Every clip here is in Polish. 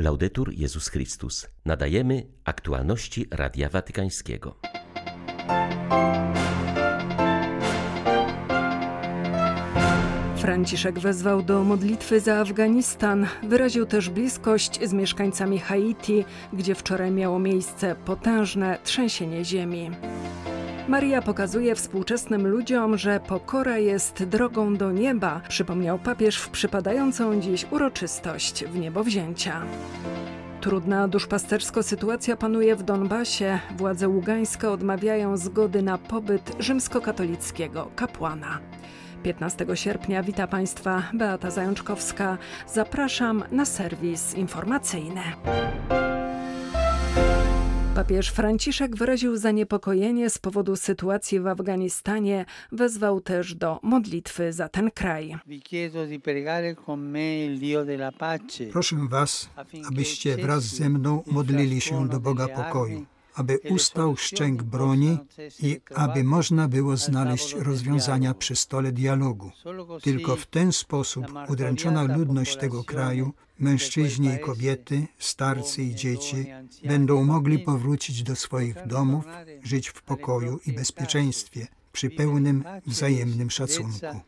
Laudetur Jezus Chrystus. Nadajemy aktualności Radia Watykańskiego. Franciszek wezwał do modlitwy za Afganistan. Wyraził też bliskość z mieszkańcami Haiti, gdzie wczoraj miało miejsce potężne trzęsienie ziemi. Maria pokazuje współczesnym ludziom, że pokora jest drogą do nieba, przypomniał papież w przypadającą dziś uroczystość w niebowzięcia. Trudna duszpastersko sytuacja panuje w Donbasie. Władze ługańskie odmawiają zgody na pobyt rzymskokatolickiego kapłana. 15 sierpnia wita Państwa Beata Zajączkowska. Zapraszam na serwis informacyjny. Papież Franciszek wyraził zaniepokojenie z powodu sytuacji w Afganistanie, wezwał też do modlitwy za ten kraj. Proszę Was, abyście wraz ze mną modlili się do Boga pokoju aby ustał szczęk broni i aby można było znaleźć rozwiązania przy stole dialogu. Tylko w ten sposób udręczona ludność tego kraju, mężczyźni i kobiety, starcy i dzieci, będą mogli powrócić do swoich domów, żyć w pokoju i bezpieczeństwie, przy pełnym wzajemnym szacunku.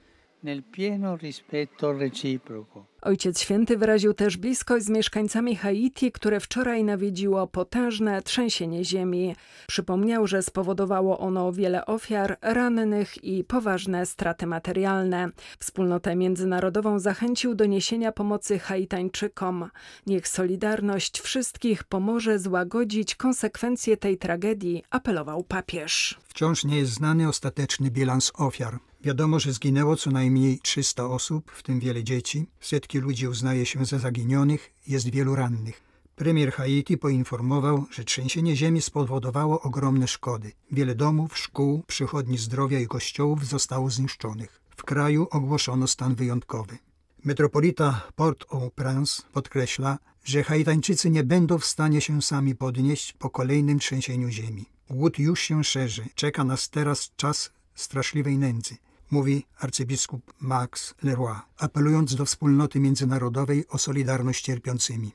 Nel pieno rispetto reciproco. Ojciec Święty wyraził też bliskość z mieszkańcami Haiti, które wczoraj nawiedziło potężne trzęsienie ziemi. Przypomniał, że spowodowało ono wiele ofiar, rannych i poważne straty materialne. Wspólnotę międzynarodową zachęcił do niesienia pomocy Haitańczykom. Niech solidarność wszystkich pomoże złagodzić konsekwencje tej tragedii, apelował papież. Wciąż nie jest znany ostateczny bilans ofiar. Wiadomo, że zginęło co najmniej 300 osób, w tym wiele dzieci. Setki ludzi uznaje się za zaginionych, jest wielu rannych. Premier Haiti poinformował, że trzęsienie ziemi spowodowało ogromne szkody. Wiele domów, szkół, przychodni zdrowia i kościołów zostało zniszczonych. W kraju ogłoszono stan wyjątkowy. Metropolita Port-au-Prince podkreśla, że Haitańczycy nie będą w stanie się sami podnieść po kolejnym trzęsieniu ziemi. Głód już się szerzy. Czeka nas teraz czas straszliwej nędzy mówi arcybiskup Max Leroy, apelując do wspólnoty międzynarodowej o solidarność cierpiącymi.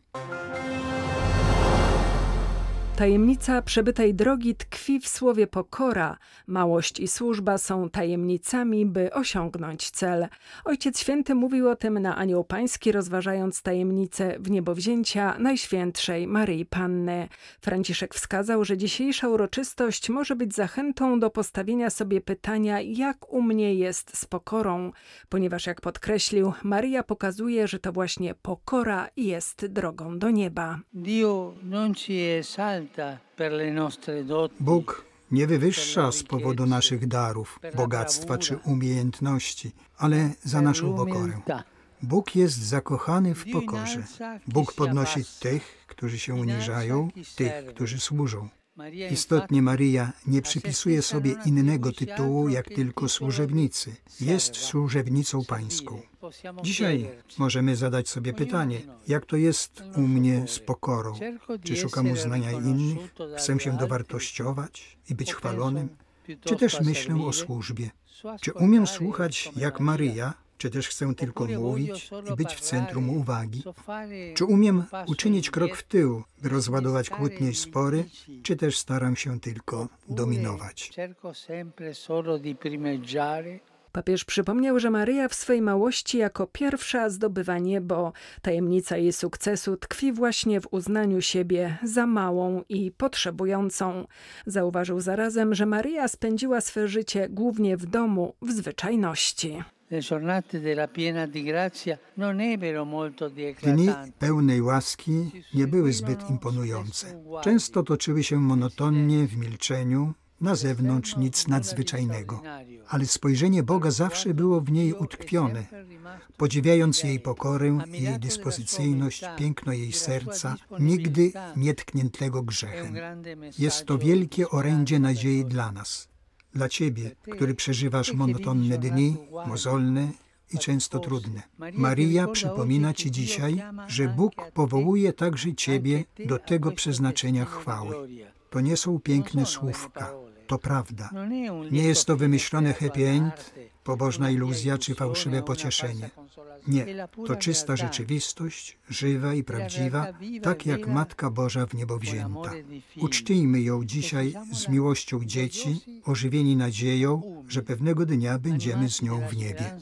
Tajemnica przebytej drogi tkwi w słowie pokora. Małość i służba są tajemnicami, by osiągnąć cel. Ojciec Święty mówił o tym na Anioł Pański, rozważając tajemnicę w niebowzięcia Najświętszej Maryi Panny. Franciszek wskazał, że dzisiejsza uroczystość może być zachętą do postawienia sobie pytania, jak u mnie jest z pokorą, ponieważ, jak podkreślił, Maria pokazuje, że to właśnie pokora jest drogą do nieba. Dio non ci Bóg nie wywyższa z powodu naszych darów, bogactwa czy umiejętności, ale za naszą pokorę. Bóg jest zakochany w pokorze. Bóg podnosi tych, którzy się uniżają, tych, którzy służą. Istotnie Maria nie przypisuje sobie innego tytułu jak tylko służebnicy. Jest służebnicą pańską. Dzisiaj możemy zadać sobie pytanie, jak to jest u mnie z pokorą? Czy szukam uznania innych? Chcę się dowartościować i być chwalonym? Czy też myślę o służbie? Czy umiem słuchać jak Maria, czy też chcę tylko mówić i być w centrum uwagi? Czy umiem uczynić krok w tył, by rozładować kłótnie i spory, czy też staram się tylko dominować? Papież przypomniał, że Maryja w swej małości jako pierwsza zdobywa niebo. Tajemnica jej sukcesu tkwi właśnie w uznaniu siebie za małą i potrzebującą. Zauważył zarazem, że Maryja spędziła swe życie głównie w domu, w zwyczajności. Dni pełnej łaski nie były zbyt imponujące. Często toczyły się monotonnie w milczeniu, na zewnątrz nic nadzwyczajnego, ale spojrzenie Boga zawsze było w niej utkwione. Podziwiając jej pokorę, jej dyspozycyjność, piękno jej serca, nigdy nie tkniętego grzechem. Jest to wielkie orędzie nadziei dla nas dla Ciebie, który przeżywasz monotonne dni, mozolne i często trudne. Maria przypomina Ci dzisiaj, że Bóg powołuje także Ciebie do tego przeznaczenia chwały. To nie są piękne słówka, to prawda. Nie jest to wymyślone happy end, pobożna iluzja czy fałszywe pocieszenie. Nie, to czysta rzeczywistość, żywa i prawdziwa, tak jak Matka Boża w niebo wzięta. Uczcijmy ją dzisiaj z miłością dzieci, ożywieni nadzieją, że pewnego dnia będziemy z nią w niebie.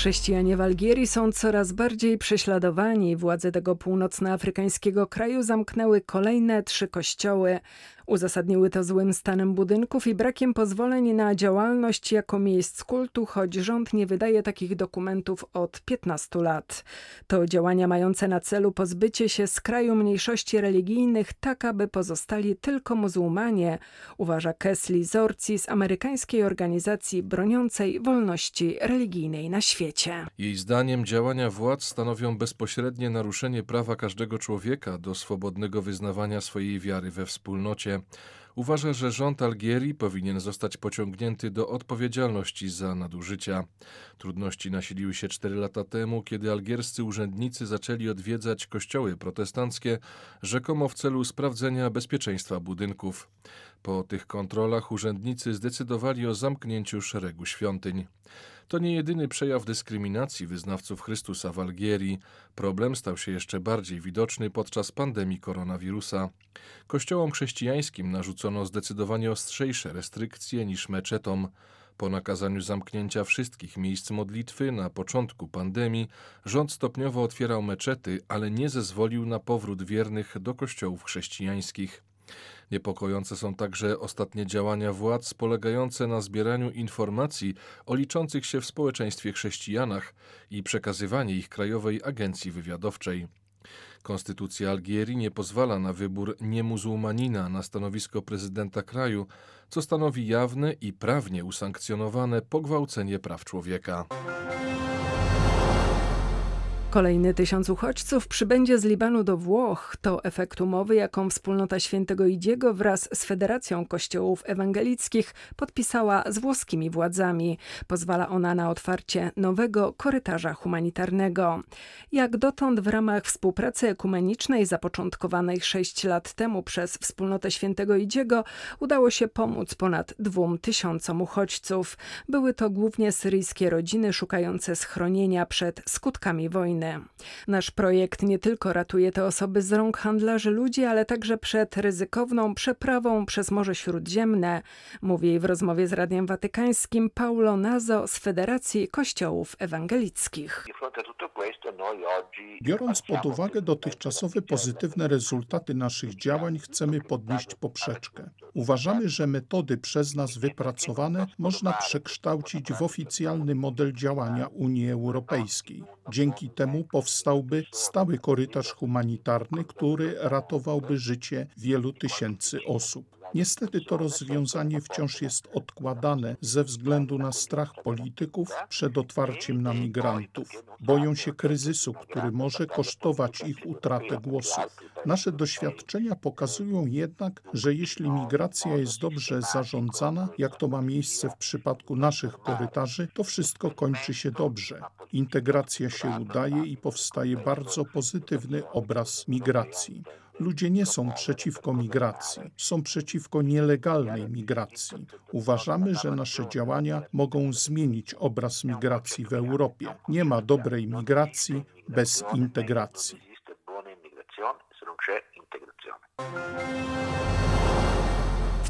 Chrześcijanie w Algierii są coraz bardziej prześladowani. Władze tego północnoafrykańskiego kraju zamknęły kolejne trzy kościoły. Uzasadniły to złym stanem budynków i brakiem pozwoleń na działalność jako miejsc kultu, choć rząd nie wydaje takich dokumentów od 15 lat. To działania mające na celu pozbycie się z kraju mniejszości religijnych, tak aby pozostali tylko muzułmanie, uważa Kesli Zorci z amerykańskiej organizacji broniącej wolności religijnej na świecie. Jej zdaniem działania władz stanowią bezpośrednie naruszenie prawa każdego człowieka do swobodnego wyznawania swojej wiary we wspólnocie Uważa, że rząd Algierii powinien zostać pociągnięty do odpowiedzialności za nadużycia. Trudności nasiliły się cztery lata temu, kiedy algierscy urzędnicy zaczęli odwiedzać kościoły protestanckie, rzekomo w celu sprawdzenia bezpieczeństwa budynków. Po tych kontrolach urzędnicy zdecydowali o zamknięciu szeregu świątyń. To nie jedyny przejaw dyskryminacji wyznawców Chrystusa w Algierii. Problem stał się jeszcze bardziej widoczny podczas pandemii koronawirusa. Kościołom chrześcijańskim narzucono zdecydowanie ostrzejsze restrykcje niż meczetom. Po nakazaniu zamknięcia wszystkich miejsc modlitwy na początku pandemii, rząd stopniowo otwierał meczety, ale nie zezwolił na powrót wiernych do kościołów chrześcijańskich. Niepokojące są także ostatnie działania władz polegające na zbieraniu informacji o liczących się w społeczeństwie chrześcijanach i przekazywanie ich Krajowej Agencji Wywiadowczej. Konstytucja Algierii nie pozwala na wybór niemuzułmanina na stanowisko prezydenta kraju, co stanowi jawne i prawnie usankcjonowane pogwałcenie praw człowieka. Kolejny tysiąc uchodźców przybędzie z Libanu do Włoch. To efekt umowy, jaką wspólnota świętego Idziego wraz z Federacją Kościołów Ewangelickich podpisała z włoskimi władzami. Pozwala ona na otwarcie nowego korytarza humanitarnego. Jak dotąd w ramach współpracy ekumenicznej zapoczątkowanej sześć lat temu przez wspólnotę świętego Idziego udało się pomóc ponad dwóm tysiącom uchodźców. Były to głównie syryjskie rodziny szukające schronienia przed skutkami wojny Nasz projekt nie tylko ratuje te osoby z rąk handlarzy ludzi, ale także przed ryzykowną przeprawą przez Morze Śródziemne, mówi w rozmowie z Radiem Watykańskim Paulo Nazo z Federacji Kościołów Ewangelickich. Biorąc pod uwagę dotychczasowe pozytywne rezultaty naszych działań, chcemy podnieść poprzeczkę. Uważamy, że metody przez nas wypracowane można przekształcić w oficjalny model działania Unii Europejskiej. Dzięki temu temu powstałby stały korytarz humanitarny, który ratowałby życie wielu tysięcy osób. Niestety to rozwiązanie wciąż jest odkładane ze względu na strach polityków przed otwarciem na migrantów. Boją się kryzysu, który może kosztować ich utratę głosów. Nasze doświadczenia pokazują jednak, że jeśli migracja jest dobrze zarządzana, jak to ma miejsce w przypadku naszych korytarzy, to wszystko kończy się dobrze. Integracja się udaje i powstaje bardzo pozytywny obraz migracji. Ludzie nie są przeciwko migracji, są przeciwko nielegalnej migracji. Uważamy, że nasze działania mogą zmienić obraz migracji w Europie. Nie ma dobrej migracji bez integracji.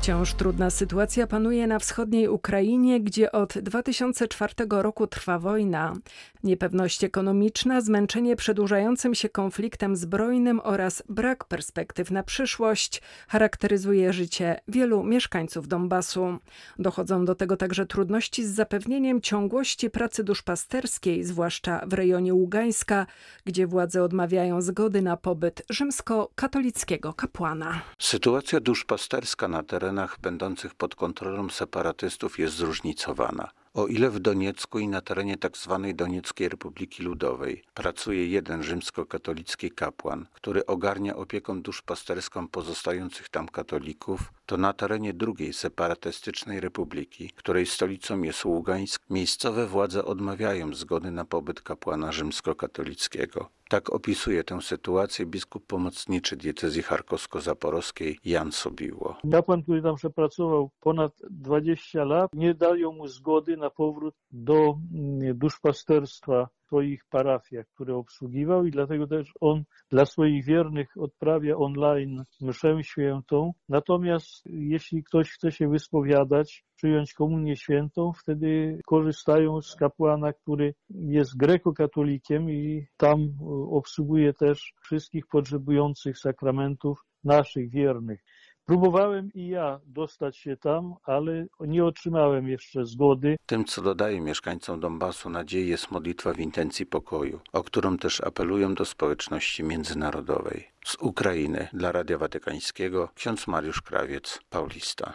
Wciąż trudna sytuacja panuje na wschodniej Ukrainie, gdzie od 2004 roku trwa wojna. Niepewność ekonomiczna, zmęczenie przedłużającym się konfliktem zbrojnym oraz brak perspektyw na przyszłość charakteryzuje życie wielu mieszkańców Donbasu. Dochodzą do tego także trudności z zapewnieniem ciągłości pracy duszpasterskiej, zwłaszcza w rejonie Ługańska, gdzie władze odmawiają zgody na pobyt rzymskokatolickiego kapłana. Sytuacja duszpasterska na terenach terenach będących pod kontrolą separatystów jest zróżnicowana. O ile w Doniecku i na terenie tzw. Tak Donieckiej Republiki Ludowej pracuje jeden rzymskokatolicki kapłan, który ogarnia opieką duszpasterską pozostających tam katolików, to na terenie drugiej separatystycznej republiki, której stolicą jest Ługańsk, miejscowe władze odmawiają zgody na pobyt kapłana rzymskokatolickiego. Tak opisuje tę sytuację biskup pomocniczy diecezji charkowsko-zaporowskiej Jan Sobiło. Kapłan, który tam przepracował ponad 20 lat, nie dają mu zgody na powrót do mm, duszpasterstwa swoich parafiach, które obsługiwał i dlatego też on dla swoich wiernych odprawia online mszę świętą. Natomiast jeśli ktoś chce się wyspowiadać, przyjąć komunię świętą, wtedy korzystają z kapłana, który jest grekokatolikiem i tam obsługuje też wszystkich potrzebujących sakramentów naszych wiernych. Próbowałem i ja dostać się tam, ale nie otrzymałem jeszcze zgody. Tym, co dodaje mieszkańcom Donbasu nadziei jest modlitwa w intencji pokoju, o którą też apelują do społeczności międzynarodowej. Z Ukrainy dla Radia Watykańskiego ksiądz Mariusz Krawiec, Paulista.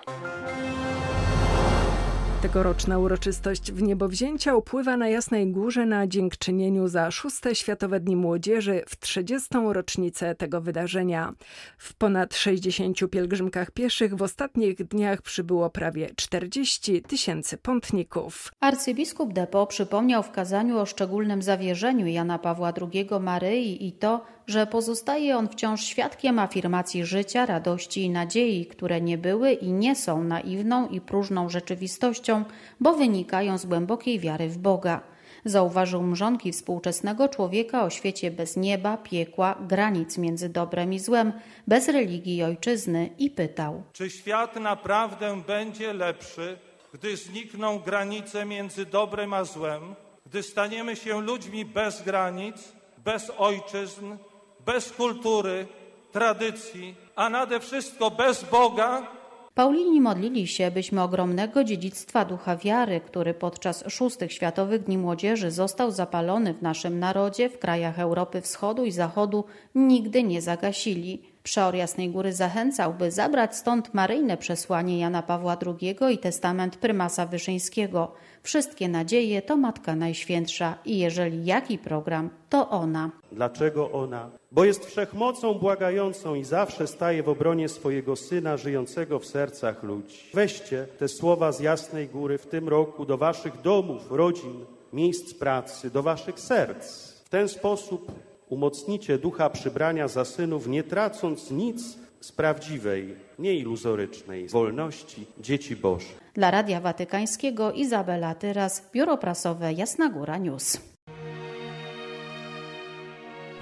Tegoroczna uroczystość w niebowzięcia upływa na Jasnej Górze na dziękczynieniu za szóste Światowe Dni Młodzieży w 30. rocznicę tego wydarzenia. W ponad 60 pielgrzymkach pieszych w ostatnich dniach przybyło prawie 40 tysięcy pątników. Arcybiskup Depo przypomniał w kazaniu o szczególnym zawierzeniu Jana Pawła II Maryi i to, że pozostaje on wciąż świadkiem afirmacji życia, radości i nadziei, które nie były i nie są naiwną i próżną rzeczywistością, bo wynikają z głębokiej wiary w Boga. Zauważył mrzonki współczesnego człowieka o świecie bez nieba, piekła, granic między dobrem i złem, bez religii i ojczyzny i pytał: Czy świat naprawdę będzie lepszy, gdy znikną granice między dobrem a złem, gdy staniemy się ludźmi bez granic, bez ojczyzn, bez kultury, tradycji, a nade wszystko bez Boga? Paulini modlili się, byśmy ogromnego dziedzictwa ducha wiary, który podczas szóstych Światowych Dni Młodzieży został zapalony w naszym narodzie, w krajach Europy Wschodu i Zachodu, nigdy nie zagasili. Przeor Jasnej Góry zachęcał, by zabrać stąd maryjne przesłanie Jana Pawła II i testament prymasa Wyszyńskiego. Wszystkie nadzieje to Matka Najświętsza i jeżeli jaki program, to ona. Dlaczego ona? Bo jest wszechmocą błagającą i zawsze staje w obronie swojego Syna żyjącego w sercach ludzi. Weźcie te słowa z Jasnej Góry w tym roku do waszych domów, rodzin, miejsc pracy, do waszych serc. W ten sposób umocnicie ducha przybrania za synów, nie tracąc nic z prawdziwej, nieiluzorycznej wolności dzieci Bożych. Dla Radia Watykańskiego Izabela Tyras, Biuro Prasowe Jasna Góra News.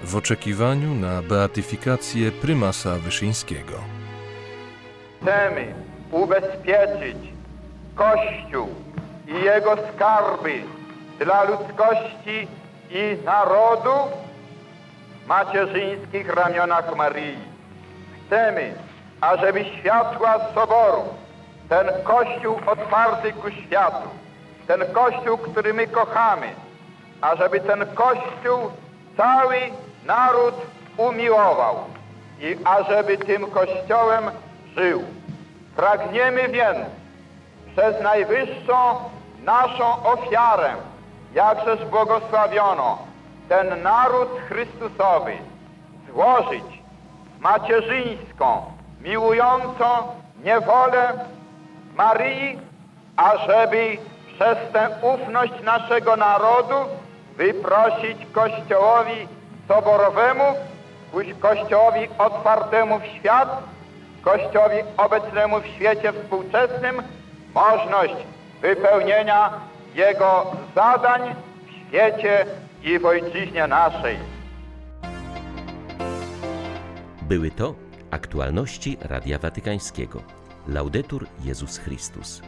W oczekiwaniu na beatyfikację prymasa Wyszyńskiego. Chcemy ubezpieczyć Kościół i jego skarby dla ludzkości i narodu macierzyńskich ramionach Maryi. Chcemy, ażeby światła soboru, ten Kościół otwarty ku światu, ten Kościół, który my kochamy, ażeby ten Kościół cały naród umiłował i ażeby tym Kościołem żył. Pragniemy więc przez najwyższą naszą ofiarę, jakżeż błogosławiono, ten naród Chrystusowy złożyć macierzyńską, miłującą niewolę Maryi, ażeby przez tę ufność naszego narodu wyprosić Kościołowi Soborowemu, Kościołowi otwartemu w świat, Kościołowi obecnemu w świecie współczesnym możliwość wypełnienia jego zadań w świecie i w ojczyźnie naszej. Były to aktualności Radia Watykańskiego. Laudetur Jezus Chrystus.